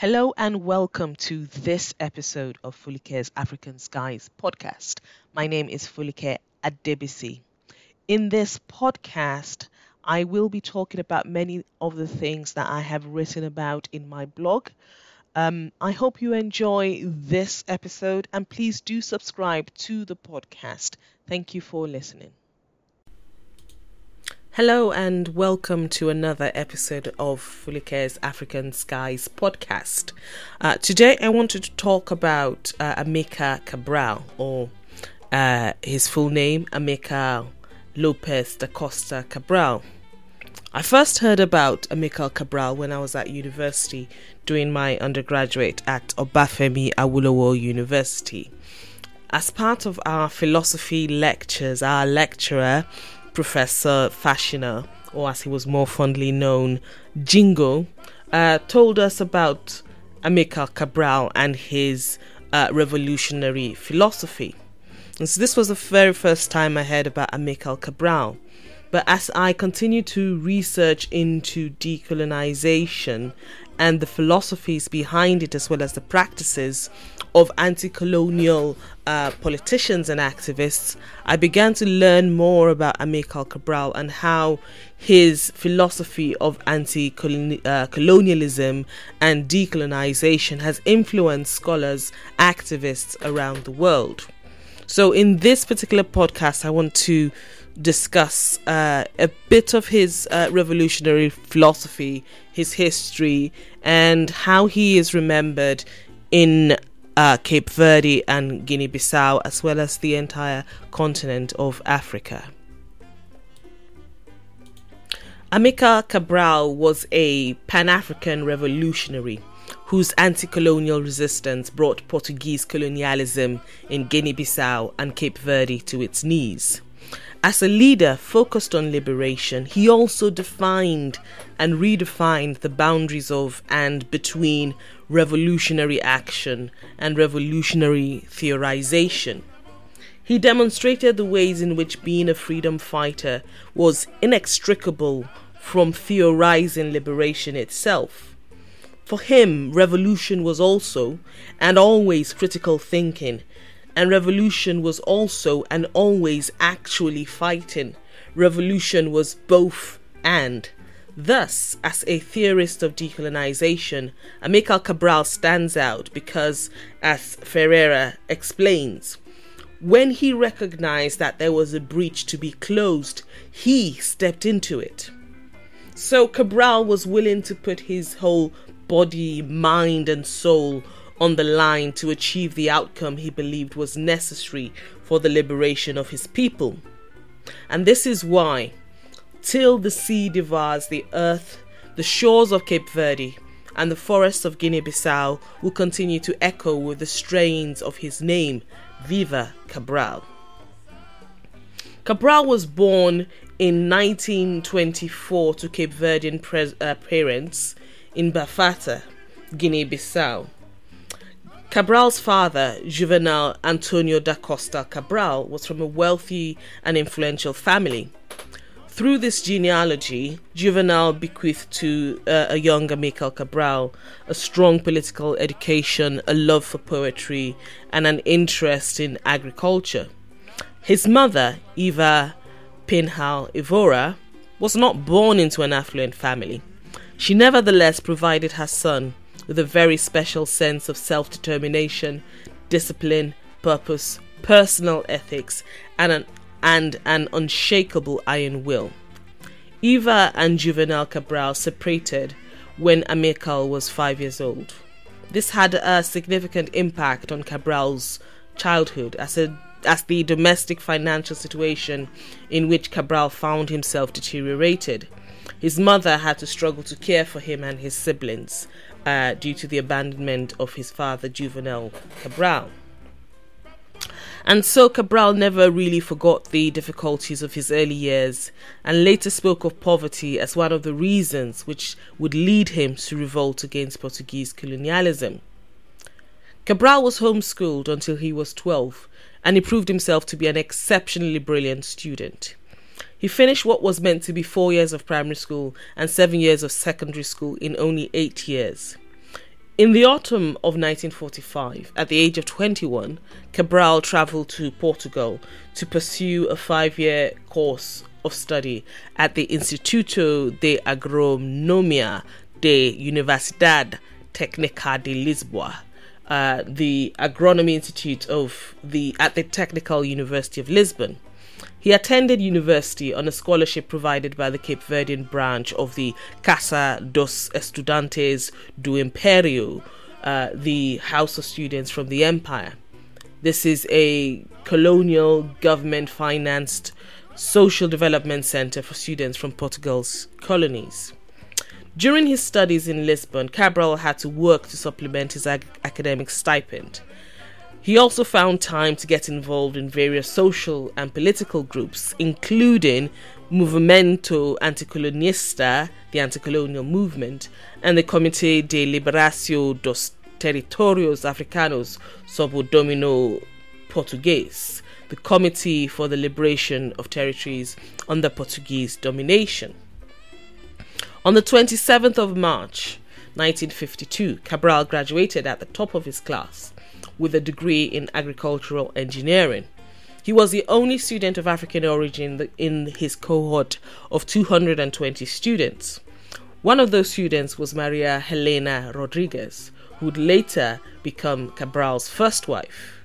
Hello and welcome to this episode of Fulike's African Skies podcast. My name is Fulike Adebisi. In this podcast, I will be talking about many of the things that I have written about in my blog. Um, I hope you enjoy this episode and please do subscribe to the podcast. Thank you for listening. Hello and welcome to another episode of Fulike's African Skies podcast. Uh, today I wanted to talk about uh, Amilcar Cabral, or uh, his full name, Amilcar Lopes da Costa Cabral. I first heard about Amilcar Cabral when I was at university doing my undergraduate at Obafemi Awolowo University. As part of our philosophy lectures, our lecturer Professor Fashina, or as he was more fondly known, Jingo, uh, told us about Amilcar Cabral and his uh, revolutionary philosophy. And so this was the very first time I heard about Amilcar Cabral. But as I continued to research into decolonization and the philosophies behind it, as well as the practices of anti colonial uh, politicians and activists, I began to learn more about Amilcar Cabral and how his philosophy of anti colonialism and decolonization has influenced scholars, activists around the world. So, in this particular podcast, I want to discuss uh, a bit of his uh, revolutionary philosophy, his history, and how he is remembered in uh, Cape Verde and Guinea Bissau, as well as the entire continent of Africa. Amilcar Cabral was a Pan African revolutionary whose anti colonial resistance brought Portuguese colonialism in Guinea Bissau and Cape Verde to its knees. As a leader focused on liberation, he also defined and redefined the boundaries of and between revolutionary action and revolutionary theorization. He demonstrated the ways in which being a freedom fighter was inextricable from theorizing liberation itself. For him, revolution was also and always critical thinking and revolution was also and always actually fighting. Revolution was both and. Thus, as a theorist of decolonization, Amilcar Cabral stands out because, as Ferreira explains, when he recognized that there was a breach to be closed, he stepped into it. So Cabral was willing to put his whole body, mind, and soul on the line to achieve the outcome he believed was necessary for the liberation of his people. And this is why, till the sea devours the earth, the shores of Cape Verde and the forests of Guinea Bissau will continue to echo with the strains of his name, Viva Cabral. Cabral was born in 1924 to Cape Verdean pre- uh, parents in Bafata, Guinea Bissau. Cabral's father, Juvenal Antonio da Costa Cabral, was from a wealthy and influential family. Through this genealogy, Juvenal bequeathed to uh, a younger Amilcar Cabral a strong political education, a love for poetry, and an interest in agriculture. His mother, Eva Pinhel Evora, was not born into an affluent family. She nevertheless provided her son with a very special sense of self determination, discipline, purpose, personal ethics, and an, and an unshakable iron will. Eva and Juvenal Cabral separated when Amilcar was five years old. This had a significant impact on Cabral's childhood as a as the domestic financial situation in which Cabral found himself deteriorated. His mother had to struggle to care for him and his siblings, uh, due to the abandonment of his father, Juvenal Cabral. And so Cabral never really forgot the difficulties of his early years and later spoke of poverty as one of the reasons which would lead him to revolt against Portuguese colonialism. Cabral was homeschooled until he was 12 and he proved himself to be an exceptionally brilliant student. He finished what was meant to be four years of primary school and seven years of secondary school in only eight years. In the autumn of 1945, at the age of 21, Cabral traveled to Portugal to pursue a five year course of study at the Instituto de Agronomia de Universidade Técnica de Lisboa, uh, the Agronomy Institute of the at the Technical University of Lisbon. He attended university on a scholarship provided by the Cape Verdean branch of the Casa dos Estudantes do Império, uh, the House of Students from the Empire. This is a colonial government financed social development center for students from Portugal's colonies. During his studies in Lisbon, Cabral had to work to supplement his ag- academic stipend. He also found time to get involved in various social and political groups, including Movimento Anticolonista, the anti colonial movement, and the Comité de Liberação dos Territórios Africanos sob o domínio português, the Committee for the Liberation of Territories under Portuguese domination. On the 27th of March 1952, Cabral graduated at the top of his class with a degree in agricultural engineering. He was the only student of African origin in his cohort of 220 students. One of those students was Maria Helena Rodrigues, who would later become Cabral's first wife.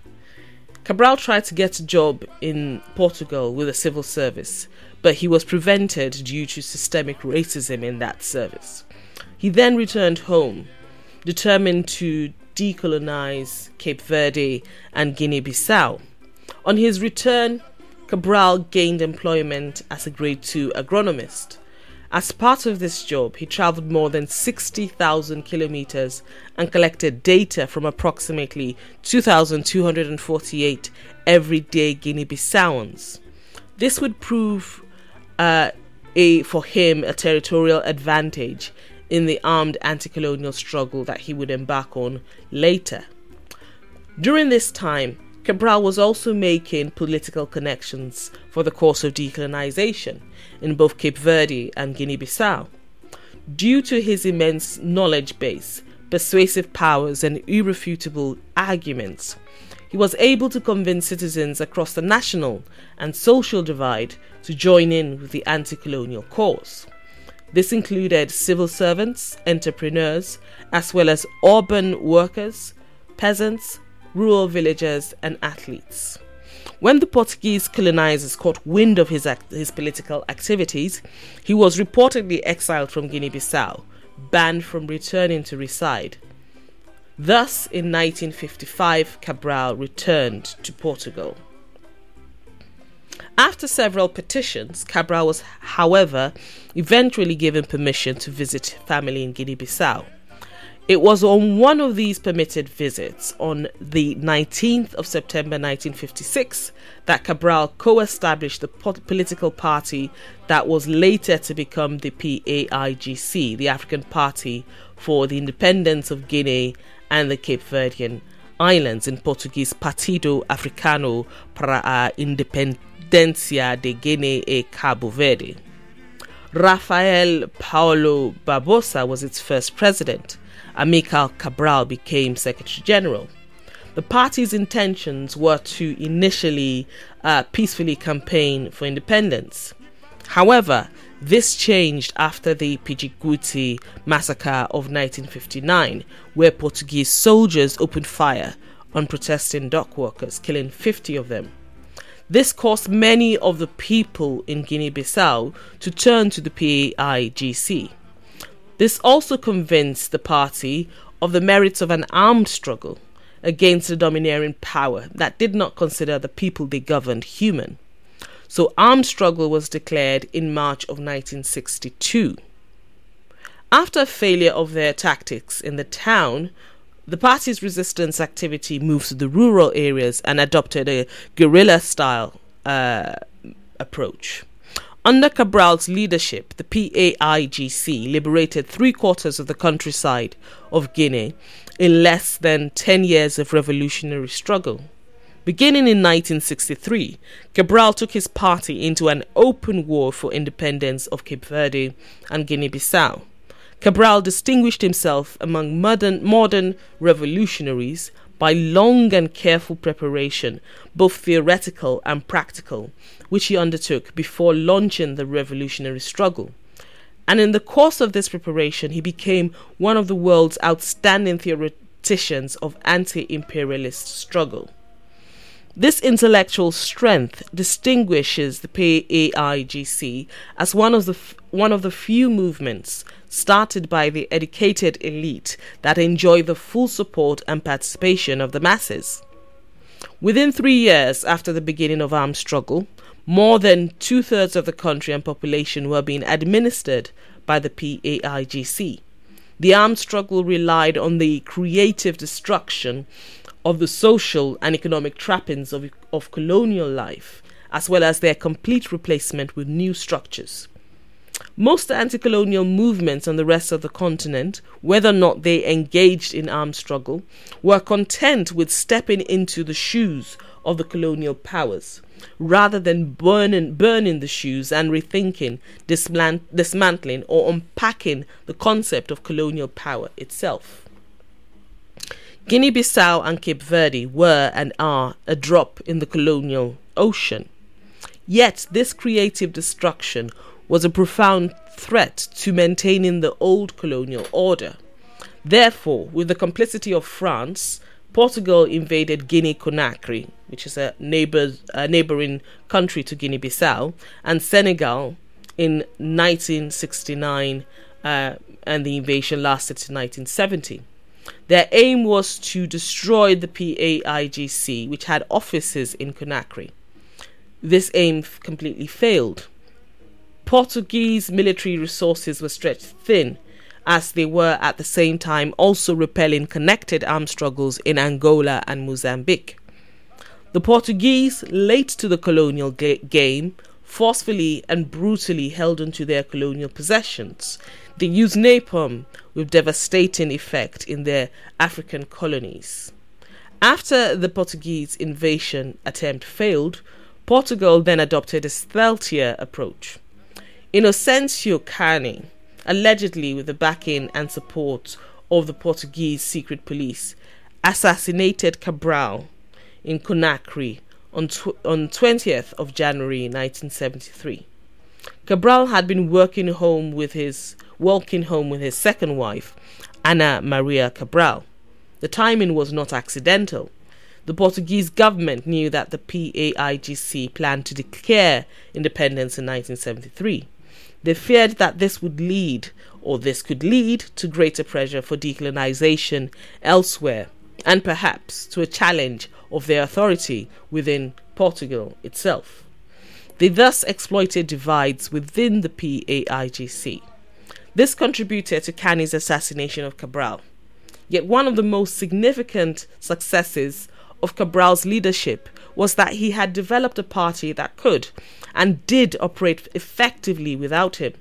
Cabral tried to get a job in Portugal with the civil service, but he was prevented due to systemic racism in that service. He then returned home, determined to decolonize Cape Verde and Guinea Bissau. On his return, Cabral gained employment as a grade 2 agronomist. As part of this job, he traveled more than 60,000 kilometers and collected data from approximately 2,248 everyday Guinea Bissauans. This would prove uh, a, for him a territorial advantage in the armed anti colonial struggle that he would embark on later. During this time, Cabral was also making political connections for the course of decolonization in both Cape Verde and Guinea Bissau. Due to his immense knowledge base, persuasive powers, and irrefutable arguments, he was able to convince citizens across the national and social divide to join in with the anti colonial cause. This included civil servants, entrepreneurs, as well as urban workers, peasants, rural villagers, and athletes. When the Portuguese colonizers caught wind of his, act- his political activities, he was reportedly exiled from Guinea Bissau, banned from returning to reside. Thus, in 1955, Cabral returned to Portugal. After several petitions, Cabral was, however, eventually given permission to visit family in Guinea Bissau. It was on one of these permitted visits, on the 19th of September 1956, that Cabral co established the political party that was later to become the PAIGC, the African Party for the Independence of Guinea and the Cape Verdean Islands, in Portuguese Partido Africano para a Independencia de Guinea e Cabo Verde. Rafael Paulo Barbosa was its first president. Amilcar Cabral became Secretary General. The party's intentions were to initially uh, peacefully campaign for independence. However, this changed after the Pidjiguiti massacre of 1959, where Portuguese soldiers opened fire on protesting dock workers, killing 50 of them. This caused many of the people in Guinea Bissau to turn to the PAIGC. This also convinced the party of the merits of an armed struggle against the domineering power that did not consider the people they governed human. So, armed struggle was declared in March of 1962. After failure of their tactics in the town, the party's resistance activity moved to the rural areas and adopted a guerrilla style uh, approach. Under Cabral's leadership, the PAIGC liberated three quarters of the countryside of Guinea in less than 10 years of revolutionary struggle. Beginning in 1963, Cabral took his party into an open war for independence of Cape Verde and Guinea Bissau. Cabral distinguished himself among modern, modern revolutionaries by long and careful preparation, both theoretical and practical, which he undertook before launching the revolutionary struggle. And in the course of this preparation, he became one of the world's outstanding theoreticians of anti imperialist struggle. This intellectual strength distinguishes the PAIGC as one of the one of the few movements started by the educated elite that enjoy the full support and participation of the masses. Within three years after the beginning of armed struggle, more than two thirds of the country and population were being administered by the PAIGC. The armed struggle relied on the creative destruction of the social and economic trappings of, of colonial life, as well as their complete replacement with new structures. Most anti colonial movements on the rest of the continent, whether or not they engaged in armed struggle, were content with stepping into the shoes of the colonial powers rather than burning, burning the shoes and rethinking, dismantling, or unpacking the concept of colonial power itself. Guinea Bissau and Cape Verde were and are a drop in the colonial ocean. Yet, this creative destruction was a profound threat to maintaining the old colonial order. Therefore, with the complicity of France, Portugal invaded Guinea Conakry, which is a, neighbor, a neighboring country to Guinea Bissau, and Senegal in 1969, uh, and the invasion lasted to 1970. Their aim was to destroy the PAIGC, which had offices in Conakry. This aim completely failed. Portuguese military resources were stretched thin, as they were at the same time also repelling connected armed struggles in Angola and Mozambique. The Portuguese, late to the colonial ga- game, forcefully and brutally held onto their colonial possessions. They used napalm with devastating effect in their African colonies. After the Portuguese invasion attempt failed, Portugal then adopted a stealthier approach. Inocencio Kani, allegedly with the backing and support of the Portuguese secret police, assassinated Cabral in Conakry on, tw- on 20th of January 1973. Cabral had been working home with his walking home with his second wife, Ana Maria Cabral. The timing was not accidental. The Portuguese government knew that the PAIGC planned to declare independence in 1973. They feared that this would lead, or this could lead, to greater pressure for decolonization elsewhere, and perhaps to a challenge of their authority within Portugal itself. They thus exploited divides within the PAIGC. This contributed to Kani's assassination of Cabral. Yet one of the most significant successes of Cabral's leadership was that he had developed a party that could and did operate effectively without him.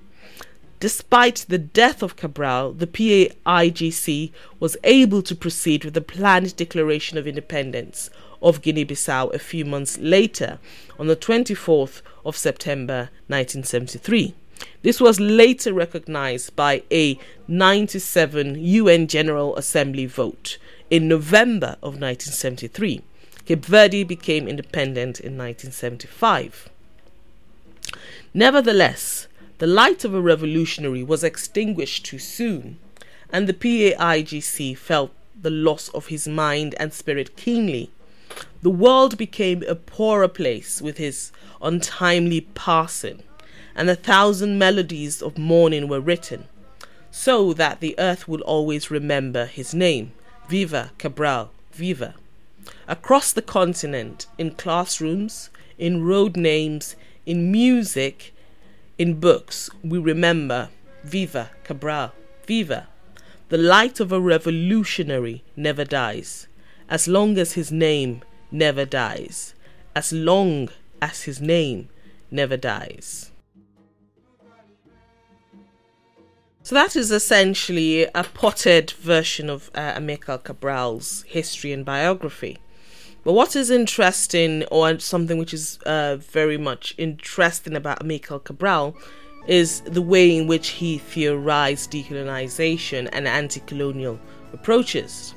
Despite the death of Cabral, the PAIGC was able to proceed with the planned declaration of independence of Guinea Bissau a few months later, on the 24th of September 1973. This was later recognized by a 97 UN General Assembly vote in November of 1973. Cape Verde became independent in 1975. Nevertheless, the light of a revolutionary was extinguished too soon, and the PAIGC felt the loss of his mind and spirit keenly. The world became a poorer place with his untimely passing and a thousand melodies of mourning were written, so that the earth would always remember his name. Viva Cabral, viva. Across the continent, in classrooms, in road names, in music, in books, we remember Viva Cabral, viva. The light of a revolutionary never dies, as long as his name never dies, as long as his name never dies. So that is essentially a potted version of uh, Cabral's history and biography. But what is interesting, or something which is uh, very much interesting about Amilcar Cabral, is the way in which he theorized decolonization and anti colonial approaches.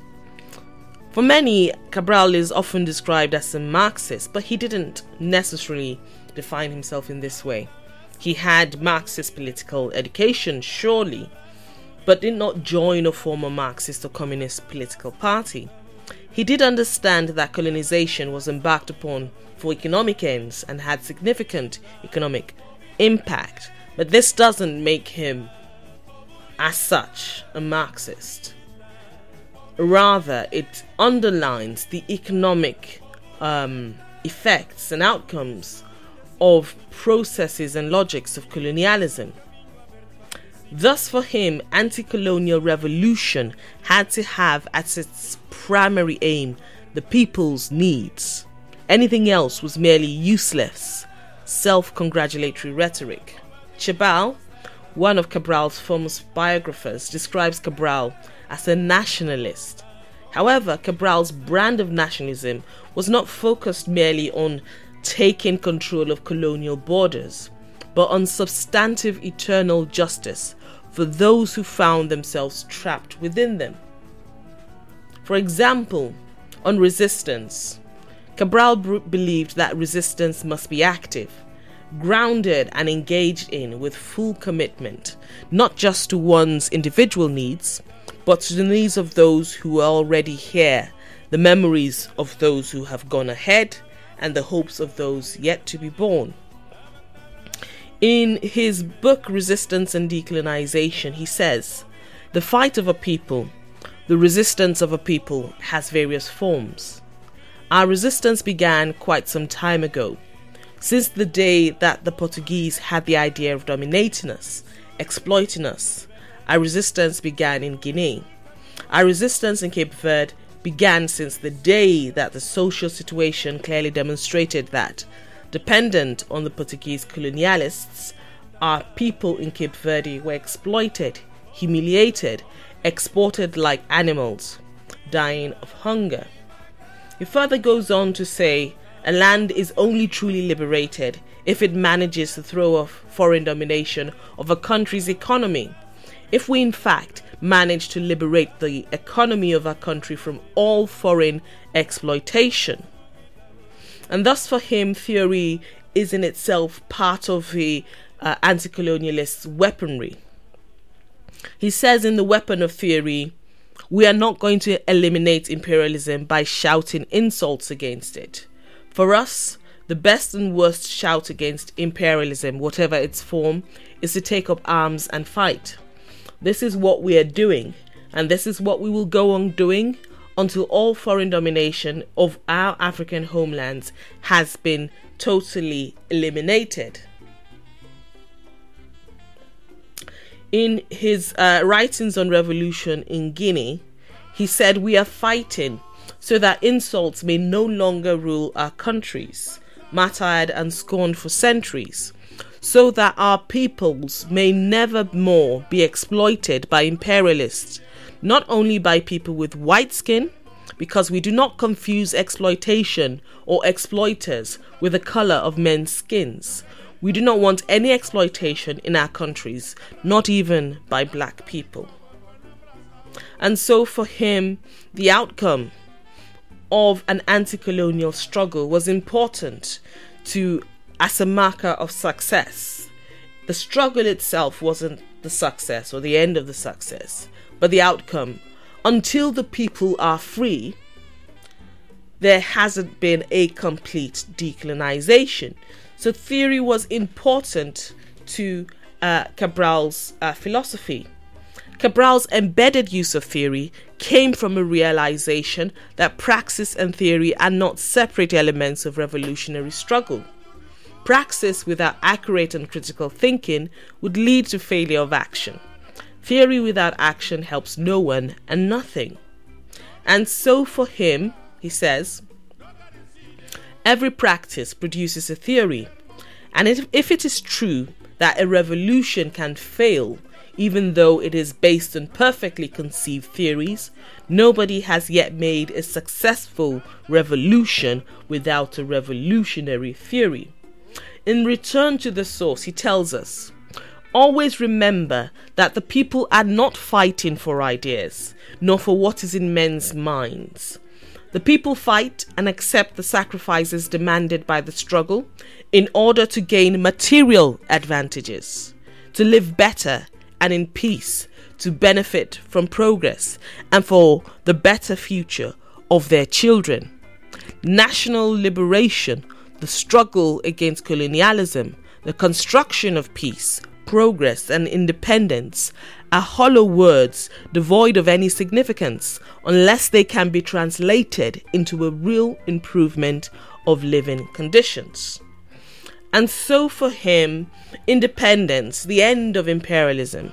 For many, Cabral is often described as a Marxist, but he didn't necessarily define himself in this way. He had Marxist political education, surely, but did not join a former Marxist or communist political party. He did understand that colonization was embarked upon for economic ends and had significant economic impact, but this doesn't make him, as such, a Marxist. Rather, it underlines the economic um, effects and outcomes of processes and logics of colonialism. Thus, for him, anti colonial revolution had to have as its primary aim the people's needs. Anything else was merely useless, self congratulatory rhetoric. Chabal, one of Cabral's famous biographers, describes Cabral as a nationalist. However, Cabral's brand of nationalism was not focused merely on taking control of colonial borders, but on substantive eternal justice for those who found themselves trapped within them. For example, on resistance, Cabral believed that resistance must be active, grounded and engaged in with full commitment, not just to one's individual needs, but to the needs of those who are already here, the memories of those who have gone ahead, and the hopes of those yet to be born. In his book Resistance and Decolonization, he says, The fight of a people, the resistance of a people, has various forms. Our resistance began quite some time ago, since the day that the Portuguese had the idea of dominating us, exploiting us. Our resistance began in Guinea. Our resistance in Cape Verde began since the day that the social situation clearly demonstrated that Dependent on the Portuguese colonialists, our people in Cape Verde were exploited, humiliated, exported like animals, dying of hunger. He further goes on to say a land is only truly liberated if it manages to throw off foreign domination of a country's economy. If we, in fact, manage to liberate the economy of our country from all foreign exploitation. And thus, for him, theory is in itself part of the uh, anti colonialist weaponry. He says in The Weapon of Theory, we are not going to eliminate imperialism by shouting insults against it. For us, the best and worst shout against imperialism, whatever its form, is to take up arms and fight. This is what we are doing, and this is what we will go on doing until all foreign domination of our African homelands has been totally eliminated. In his uh, writings on revolution in Guinea, he said, We are fighting so that insults may no longer rule our countries, martyred and scorned for centuries, so that our peoples may never more be exploited by imperialists not only by people with white skin, because we do not confuse exploitation or exploiters with the color of men's skins. We do not want any exploitation in our countries, not even by black people. And so, for him, the outcome of an anti colonial struggle was important to as a marker of success. The struggle itself wasn't the success or the end of the success but the outcome. Until the people are free, there hasn't been a complete decolonization. So, theory was important to uh, Cabral's uh, philosophy. Cabral's embedded use of theory came from a realization that praxis and theory are not separate elements of revolutionary struggle. Praxis without accurate and critical thinking would lead to failure of action. Theory without action helps no one and nothing. And so for him, he says, every practice produces a theory. And if if it is true that a revolution can fail, even though it is based on perfectly conceived theories, nobody has yet made a successful revolution without a revolutionary theory. In return to the source, he tells us always remember that the people are not fighting for ideas, nor for what is in men's minds. The people fight and accept the sacrifices demanded by the struggle in order to gain material advantages, to live better and in peace, to benefit from progress and for the better future of their children. National liberation, the struggle against colonialism, the construction of peace, progress, and independence are hollow words devoid of any significance unless they can be translated into a real improvement of living conditions. And so, for him, independence, the end of imperialism,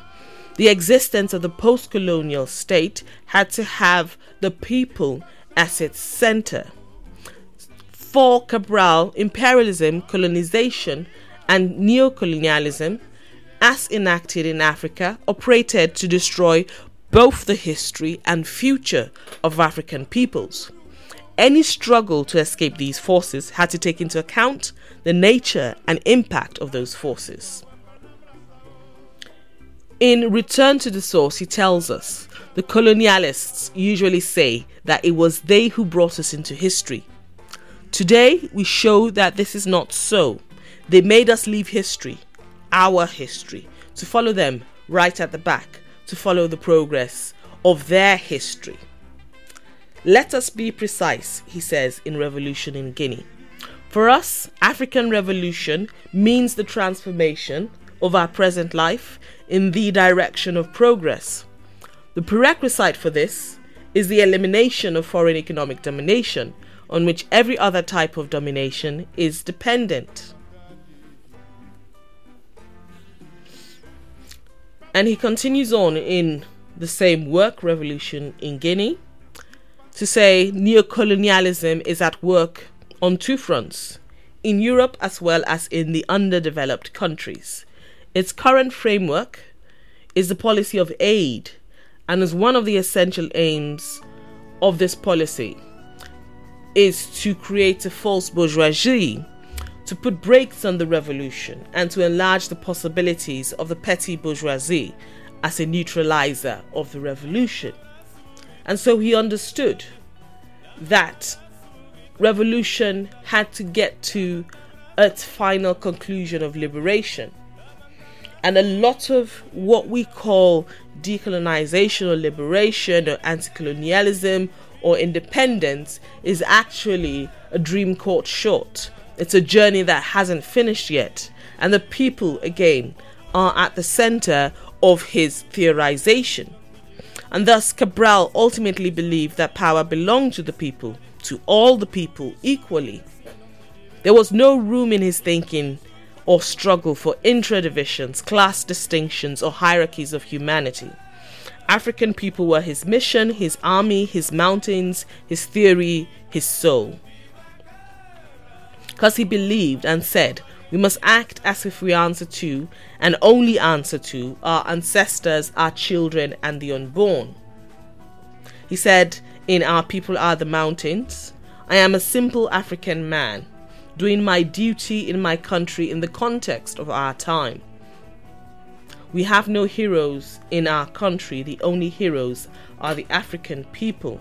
the existence of the post colonial state had to have the people as its center. For Cabral, imperialism, colonization, and neocolonialism as enacted in Africa, operated to destroy both the history and future of African peoples. Any struggle to escape these forces had to take into account the nature and impact of those forces. In Return to the Source, he tells us the colonialists usually say that it was they who brought us into history. Today, we show that this is not so. They made us leave history our history, to follow them right at the back, to follow the progress of their history. Let us be precise, he says in Revolution in Guinea. For us, African revolution means the transformation of our present life in the direction of progress. The prerequisite for this is the elimination of foreign economic domination, on which every other type of domination is dependent. And he continues on in the same work, Revolution in Guinea, to say neocolonialism is at work on two fronts in Europe as well as in the underdeveloped countries. Its current framework is the policy of aid, and is one of the essential aims of this policy is to create a false bourgeoisie to put brakes on the revolution and to enlarge the possibilities of the petty bourgeoisie as a neutralizer of the revolution. And so he understood that revolution had to get to its final conclusion of liberation. And a lot of what we call decolonization or liberation or anti colonialism or independence is actually a dream caught short it's a journey that hasn't finished yet. And the people, again, are at the center of his theorization. And thus, Cabral ultimately believed that power belonged to the people, to all the people equally. There was no room in his thinking or struggle for intra divisions, class distinctions, or hierarchies of humanity. African people were his mission, his army, his mountains, his theory, his soul because he believed and said, We must act as if we answer to, and only answer to, our ancestors, our children, and the unborn. He said, In Our People Are the Mountains, I am a simple African man, doing my duty in my country in the context of our time. We have no heroes in our country, the only heroes are the African people.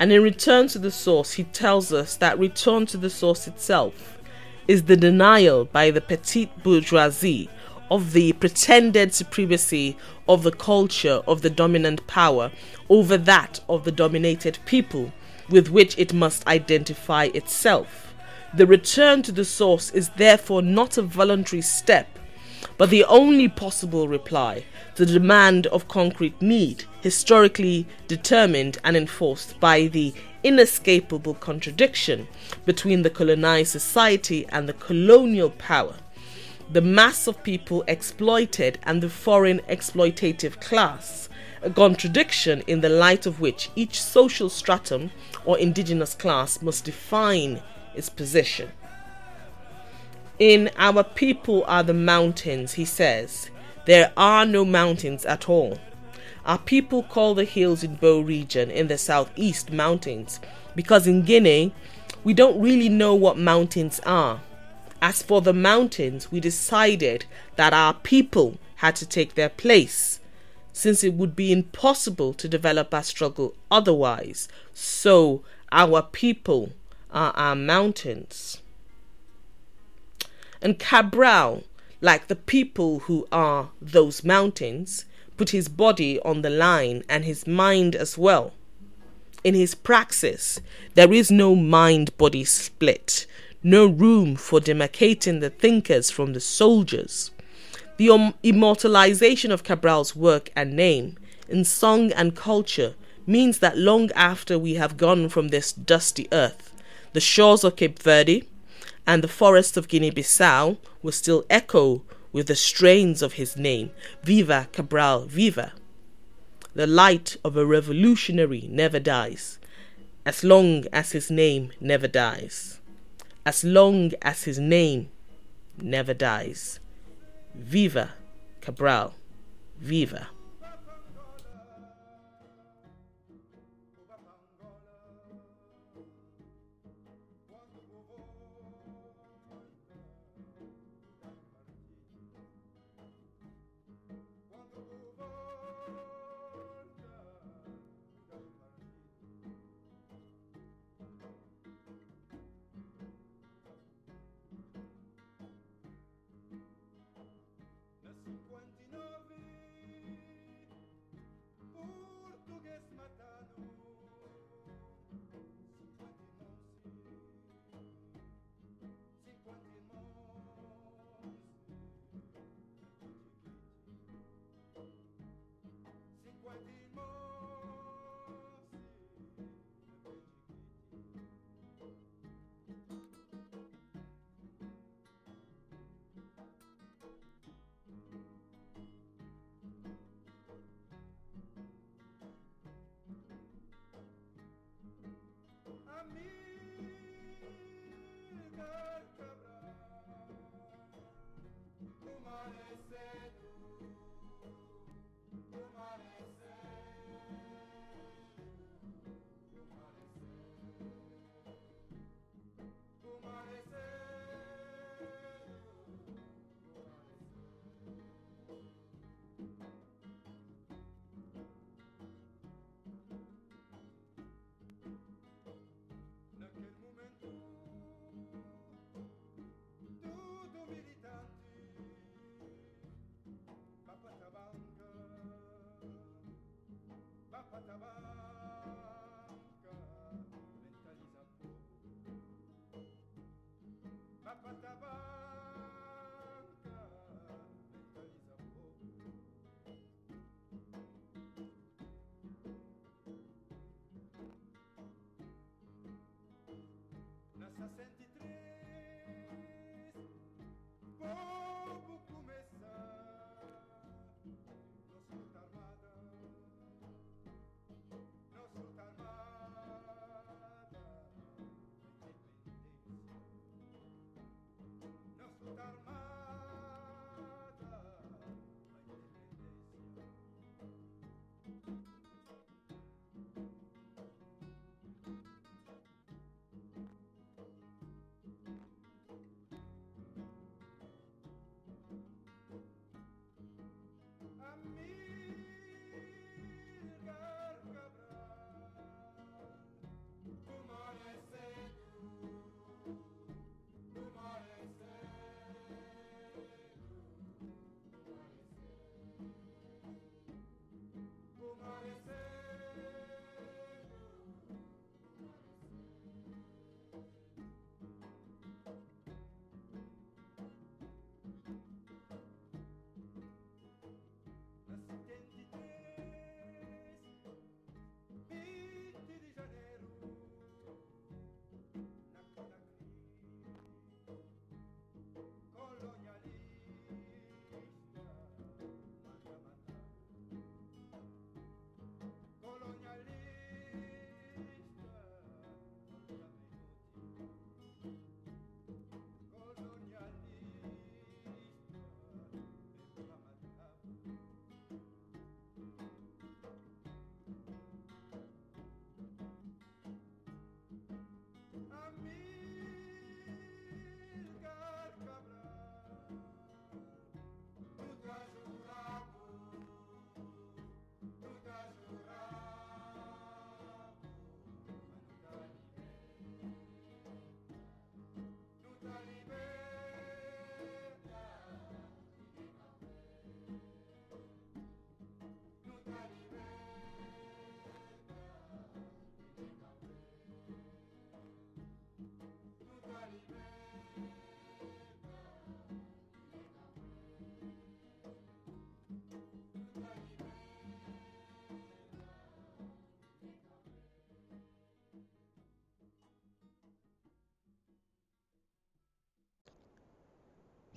And in Return to the Source, he tells us that return to the source itself is the denial by the petite bourgeoisie of the pretended supremacy of the culture of the dominant power over that of the dominated people with which it must identify itself. The return to the source is therefore not a voluntary step, but the only possible reply to the demand of concrete need, historically determined and enforced by the inescapable contradiction between the colonized society and the colonial power, the mass of people exploited and the foreign exploitative class, a contradiction in the light of which each social stratum or indigenous class must define its position. In Our People Are the Mountains, he says, there are no mountains at all. Our people call the hills in Bo region in the southeast mountains because in Guinea we don't really know what mountains are. As for the mountains, we decided that our people had to take their place, since it would be impossible to develop our struggle otherwise. So, our people are our mountains. And Cabral, like the people who are those mountains, put his body on the line and his mind as well. In his praxis, there is no mind body split, no room for demarcating the thinkers from the soldiers. The immortalization of Cabral's work and name in song and culture means that long after we have gone from this dusty earth, the shores of Cape Verde and the forests of Guinea Bissau will still echo with the strains of his name Viva Cabral, viva! The light of a revolutionary never dies, as long as his name never dies. As long as his name never dies. Viva Cabral, viva!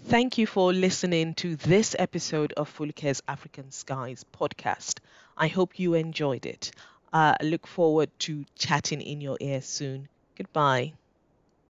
Thank you for listening to this episode of Fulke's African Skies podcast. I hope you enjoyed it. Uh, I look forward to chatting in your ear soon. Goodbye.